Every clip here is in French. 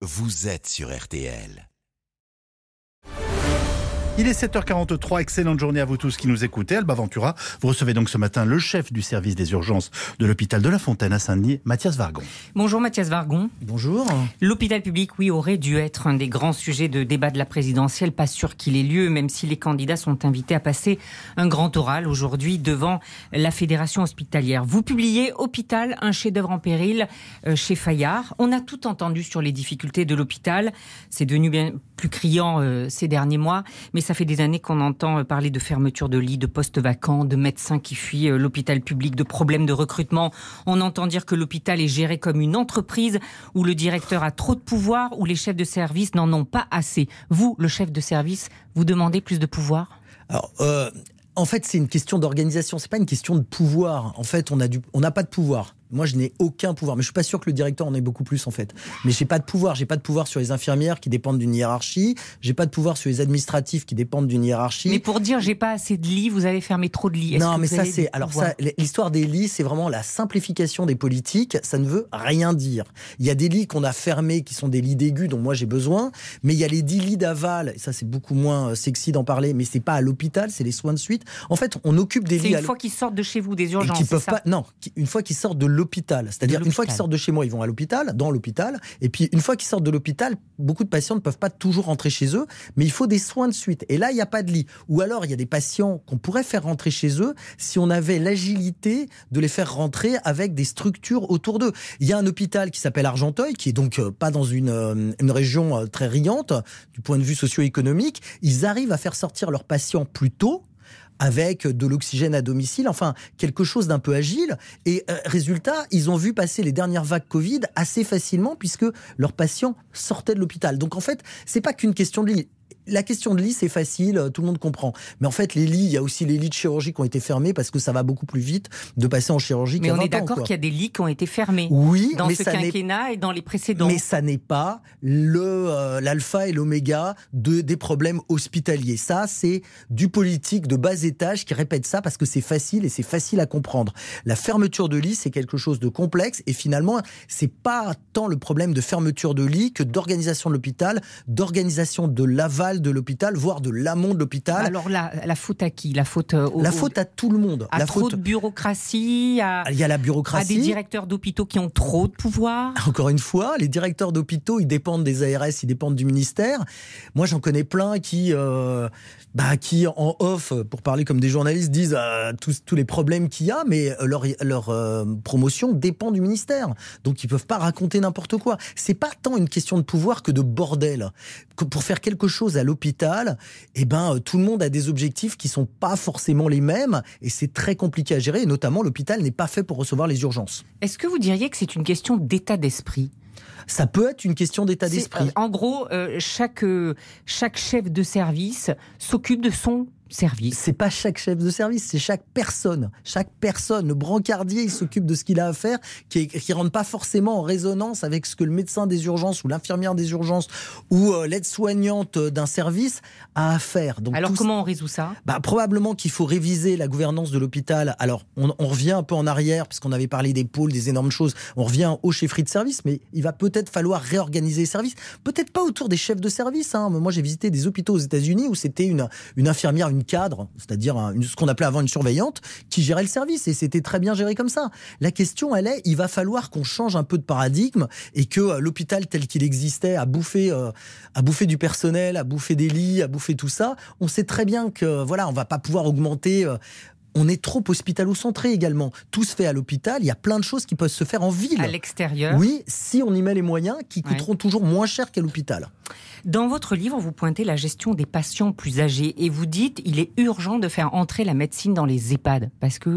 vous êtes sur RTL. Il est 7h43, excellente journée à vous tous qui nous écoutez. Alba Ventura, vous recevez donc ce matin le chef du service des urgences de l'hôpital de la Fontaine à Saint-Denis, Mathias Vargon. Bonjour Mathias Vargon. Bonjour. L'hôpital public, oui, aurait dû être un des grands sujets de débat de la présidentielle. Pas sûr qu'il ait lieu, même si les candidats sont invités à passer un grand oral aujourd'hui devant la fédération hospitalière. Vous publiez Hôpital, un chef-d'œuvre en péril euh, chez Fayard. On a tout entendu sur les difficultés de l'hôpital. C'est devenu bien plus criant euh, ces derniers mois, mais ça fait des années qu'on entend euh, parler de fermeture de lits, de postes vacants, de médecins qui fuient euh, l'hôpital public, de problèmes de recrutement. On entend dire que l'hôpital est géré comme une entreprise où le directeur a trop de pouvoir, où les chefs de service n'en ont pas assez. Vous, le chef de service, vous demandez plus de pouvoir? Alors, euh, en fait, c'est une question d'organisation. C'est pas une question de pouvoir. En fait, on n'a pas de pouvoir. Moi, je n'ai aucun pouvoir. Mais je suis pas sûr que le directeur en ait beaucoup plus, en fait. Mais j'ai pas de pouvoir. J'ai pas de pouvoir sur les infirmières qui dépendent d'une hiérarchie. J'ai pas de pouvoir sur les administratifs qui dépendent d'une hiérarchie. Mais pour dire j'ai pas assez de lits, vous avez fermé trop de lits. Non, mais ça, c'est. Alors, ça, l'histoire des lits, c'est vraiment la simplification des politiques. Ça ne veut rien dire. Il y a des lits qu'on a fermés qui sont des lits d'aigus dont moi j'ai besoin. Mais il y a les 10 lits d'aval. Et ça, c'est beaucoup moins euh, sexy d'en parler. Mais c'est pas à l'hôpital, c'est les soins de suite. En fait, on occupe des C'est lits à une fois qu'ils sortent de chez vous des urgences. qui c'est peuvent ça pas non une fois qu'ils sortent de l'hôpital. C'est-à-dire une fois qu'ils sortent de chez moi ils vont à l'hôpital dans l'hôpital et puis une fois qu'ils sortent de l'hôpital beaucoup de patients ne peuvent pas toujours rentrer chez eux mais il faut des soins de suite. Et là il n'y a pas de lit. Ou alors il y a des patients qu'on pourrait faire rentrer chez eux si on avait l'agilité de les faire rentrer avec des structures autour d'eux. Il y a un hôpital qui s'appelle Argenteuil qui est donc euh, pas dans une, euh, une région euh, très riante du point de vue socio-économique. Ils arrivent à faire sortir leurs patients plus tôt avec de l'oxygène à domicile, enfin quelque chose d'un peu agile. Et euh, résultat, ils ont vu passer les dernières vagues Covid assez facilement puisque leurs patients sortaient de l'hôpital. Donc en fait, c'est pas qu'une question de lit. La question de lit, c'est facile, euh, tout le monde comprend. Mais en fait, les lits, il y a aussi les lits de chirurgie qui ont été fermés parce que ça va beaucoup plus vite de passer en chirurgie Mais on 20 est d'accord qu'il y a des lits qui ont été fermés Oui, dans mais ce ça quinquennat et dans les précédents. mais ça n'est pas le euh, l'alpha et l'oméga de des problèmes hospitaliers. Ça, c'est du politique de bas étage qui répète ça parce que c'est facile et c'est facile à comprendre. La fermeture de lit, c'est quelque chose de complexe et finalement, c'est pas tant le problème de fermeture de lit que d'organisation de l'hôpital, d'organisation de l'aval de l'hôpital, voire de l'amont de l'hôpital. Alors la, la faute à qui? La faute euh, au, la au- faute à tout le monde. à la trop faute, de bureaucratie, à, il y a la à bureaucratie. des directeurs d'hôpitaux qui ont trop de pouvoir. Encore une fois, les directeurs d'hôpitaux, ils dépendent des ARS, ils dépendent du ministère. Moi, j'en connais plein qui, euh, bah, qui en off, pour parler comme des journalistes, disent euh, tous, tous les problèmes qu'il y a, mais leur, leur euh, promotion dépend du ministère. Donc, ils peuvent pas raconter n'importe quoi. C'est pas tant une question de pouvoir que de bordel. Que pour faire quelque chose à l'hôpital, eh ben, euh, tout le monde a des objectifs qui sont pas forcément les mêmes, et c'est très compliqué à gérer. Et notamment, l'hôpital n'est pas fait pour recevoir les urgences. Est-ce que vous diriez que c'est une question d'état d'esprit? Ça peut être une question d'état d'esprit. En gros, euh, chaque, euh, chaque chef de service s'occupe de son service. C'est pas chaque chef de service, c'est chaque personne. Chaque personne. Le brancardier, il s'occupe de ce qu'il a à faire, qui, qui rentre pas forcément en résonance avec ce que le médecin des urgences ou l'infirmière des urgences ou euh, l'aide-soignante d'un service a à faire. Donc, Alors comment on résout ça? Bah, probablement qu'il faut réviser la gouvernance de l'hôpital. Alors, on, on revient un peu en arrière, puisqu'on avait parlé des pôles, des énormes choses. On revient aux chefferies de service, mais il va peut-être falloir réorganiser les services. Peut-être pas autour des chefs de service. hein. Moi, j'ai visité des hôpitaux aux États-Unis où c'était une, une infirmière, une cadre, c'est-à-dire ce qu'on appelait avant une surveillante, qui gérait le service. Et c'était très bien géré comme ça. La question, elle est, il va falloir qu'on change un peu de paradigme et que euh, l'hôpital tel qu'il existait a bouffé, euh, du personnel, a bouffé des lits, a bouffé tout ça. On sait très bien que voilà, on va pas pouvoir augmenter. euh, on est trop hospitalo-centré également. Tout se fait à l'hôpital. Il y a plein de choses qui peuvent se faire en ville. À l'extérieur Oui, si on y met les moyens qui Ouais. coûteront toujours moins cher qu'à l'hôpital. Dans votre livre, vous pointez la gestion des patients plus âgés et vous dites il est urgent de faire entrer la médecine dans les EHPAD parce que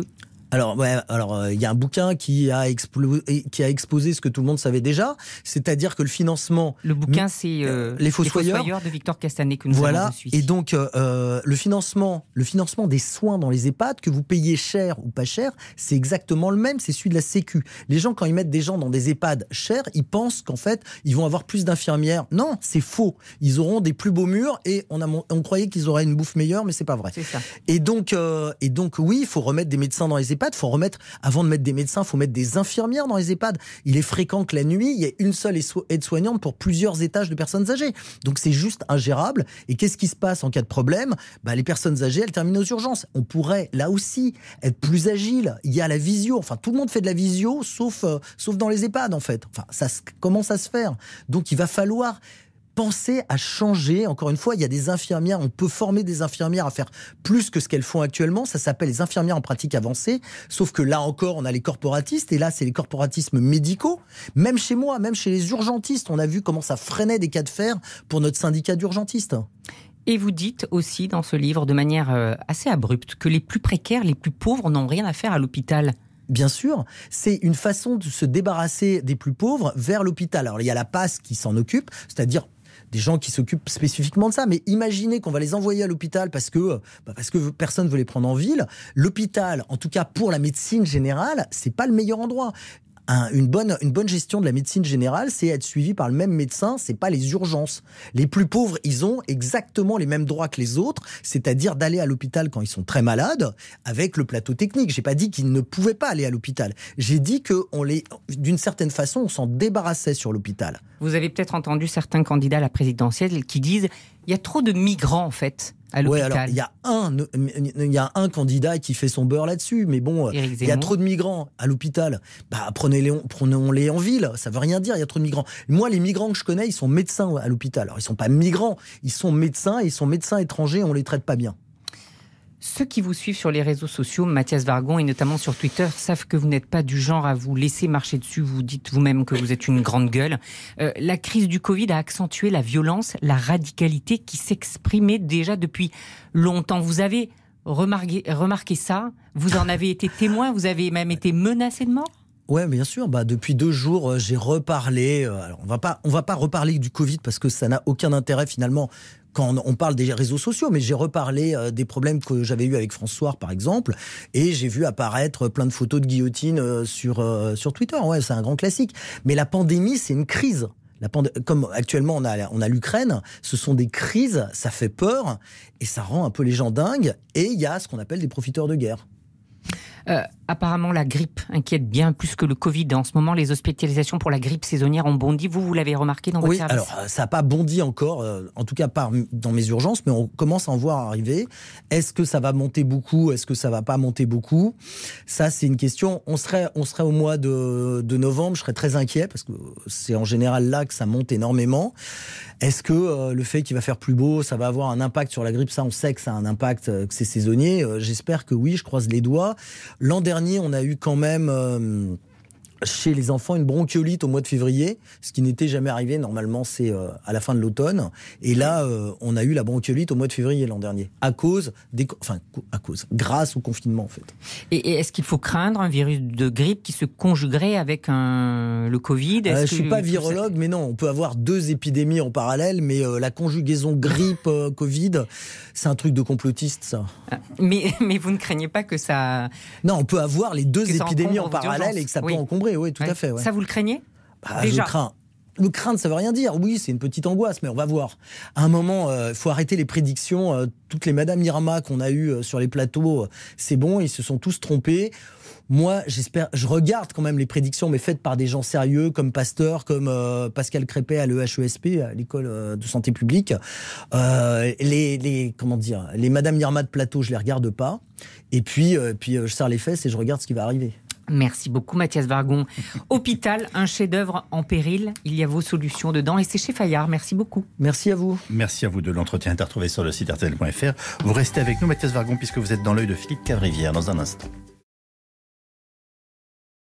Alors, ouais, alors euh, il y a un bouquin qui a, explo- qui a exposé ce que tout le monde savait déjà, c'est-à-dire que le financement le bouquin c'est euh, Les Fossoyeurs. de Victor Castanet que nous Voilà. Et donc, euh, euh, le financement, le financement des soins dans les EHPAD, que vous payez cher ou pas cher, c'est exactement le même. C'est celui de la Sécu. Les gens, quand ils mettent des gens dans des EHPAD chers, ils pensent qu'en fait, ils vont avoir plus d'infirmières. Non, c'est faux. Ils auront des plus beaux murs et on a, on croyait qu'ils auraient une bouffe meilleure, mais c'est pas vrai. c'est ça. Et donc, euh, et donc, oui, il faut remettre des médecins dans les EHPAD. Faut remettre, avant de mettre des médecins, faut mettre des infirmières dans les EHPAD. Il est fréquent que la nuit, il y ait une seule aide-soignante pour plusieurs étages de personnes âgées. Donc c'est juste ingérable. Et qu'est-ce qui se passe en cas de problème? Bah, Les personnes âgées, elles terminent aux urgences. On pourrait, là aussi, être plus agile. Il y a la visio. Enfin, tout le monde fait de la visio, sauf, euh, sauf dans les EHPAD, en fait. Enfin, ça commence à se faire? Donc il va falloir penser à changer. Encore une fois, il y a des infirmières, on peut former des infirmières à faire plus que ce qu'elles font actuellement. Ça s'appelle les infirmières en pratique avancée. Sauf que là encore, on a les corporatistes et là, c'est les corporatismes médicaux. Même chez moi, même chez les urgentistes, on a vu comment ça freinait des cas de fer pour notre syndicat d'urgentistes. Et vous dites aussi dans ce livre, de manière euh, assez abrupte, que les plus précaires, les plus pauvres n'ont rien à faire à l'hôpital. Bien sûr, c'est une façon de se débarrasser des plus pauvres vers l'hôpital. Alors il y a la passe qui s'en occupe, c'est-à-dire des gens qui s'occupent spécifiquement de ça. Mais imaginez qu'on va les envoyer à l'hôpital parce que, bah, parce que personne ne veut les prendre en ville. L'hôpital, en tout cas pour la médecine générale, c'est pas le meilleur endroit une, bonne, une bonne gestion de la médecine générale, c'est être suivi par le même médecin, c'est pas les urgences. Les plus pauvres, ils ont exactement les mêmes droits que les autres, c'est-à-dire d'aller à l'hôpital quand ils sont très malades, avec le plateau technique. J'ai pas dit qu'ils ne pouvaient pas aller à l'hôpital. J'ai dit que les, d'une certaine façon, on s'en débarrassait sur l'hôpital. Vous avez peut-être entendu certains candidats à la présidentielle qui disent il y a trop de migrants en fait oui, alors il y a un, il y a un candidat qui fait son beurre là-dessus, mais bon, il y a trop de migrants à l'hôpital. Bah prenez-les, prenons-les en ville. Ça veut rien dire. Il y a trop de migrants. Moi, les migrants que je connais, ils sont médecins à l'hôpital. Alors ils sont pas migrants, ils sont médecins. Et ils sont médecins étrangers. On les traite pas bien. Ceux qui vous suivent sur les réseaux sociaux, Mathias Vargon et notamment sur Twitter, savent que vous n'êtes pas du genre à vous laisser marcher dessus. Vous dites vous-même que vous êtes une grande gueule. Euh, la crise du Covid a accentué la violence, la radicalité qui s'exprimait déjà depuis longtemps. Vous avez remarqué, ça? Vous en avez été témoin? Vous avez même été menacé de mort? Ouais, bien sûr. Bah, depuis deux jours, euh, j'ai reparlé. Euh, on va pas, on va pas reparler du Covid parce que ça n'a aucun intérêt finalement quand on parle des réseaux sociaux, mais j'ai reparlé euh, des problèmes que j'avais eu avec François, par exemple, et j'ai vu apparaître plein de photos de guillotine euh, sur, euh, sur Twitter. Ouais, c'est un grand classique. Mais la pandémie, c'est une crise. La comme actuellement on a, on a l'Ukraine, ce sont des crises, ça fait peur et ça rend un peu les gens dingues. Et il y a ce qu'on appelle des profiteurs de guerre. Euh, apparemment, la grippe inquiète bien plus que le Covid. En ce moment, les hospitalisations pour la grippe saisonnière ont bondi. Vous, vous l'avez remarqué dans votre oui, service alors euh, ça n'a pas bondi encore, euh, en tout cas pas dans mes urgences, mais on commence à en voir arriver. Est-ce que ça va monter beaucoup? Est-ce que ça va pas monter beaucoup? Ça, c'est une question. On serait, on serait au mois de, de novembre, je serais très inquiet parce que c'est en général là que ça monte énormément. Est-ce que le fait qu'il va faire plus beau, ça va avoir un impact sur la grippe? Ça, on sait que ça a un impact, que c'est saisonnier. J'espère que oui, je croise les doigts. L'an dernier, on a eu quand même euh, chez les enfants une bronchiolite au mois de février, ce qui n'était jamais arrivé. Normalement, c'est euh, à la fin de l'automne. Et là, euh, on a eu la bronchiolite au mois de février l'an dernier, à cause, des, enfin, à cause, grâce au confinement en fait. Et, est-ce qu'il faut craindre un virus de grippe qui se conjuguerait avec un, le Covid? Je ne suis pas virologue, mais non, on peut avoir deux épidémies en parallèle, mais la conjugaison grippe-Covid, c'est un truc de complotiste, ça. Ah, mais, mais vous ne craignez pas que ça... Non, on peut avoir les deux épidémies en parallèle et que ça peut encombrer oui, tout à fait. Ça, vous le craignez bah, Déjà. Je crains. Le craindre, ça veut rien dire. Oui, c'est une petite angoisse, mais on va voir. À un moment, il euh, faut arrêter les prédictions. Euh, toutes les Madame Irma qu'on a eues euh, sur les plateaux, c'est bon, ils se sont tous trompés. Moi, j'espère, je regarde quand même les prédictions, mais faites par des gens sérieux, comme Pasteur, comme Pascal Crépet à l'EHESP, à l'école de santé publique. les, les, comment dire, les Madame Irma de plateau, je les regarde pas. Et puis, puis je serre les fesses et je regarde ce qui va arriver. Merci beaucoup Mathias Vargon. Hôpital, un chef-d'œuvre en péril. Il y a vos solutions dedans et c'est chez Fayard. Merci beaucoup. Merci à vous. Merci à vous de l'entretien à retrouver sur le site rtl.fr. Vous restez avec nous Mathias Vargon puisque vous êtes dans l'œil de Philippe Cavrivière dans un instant.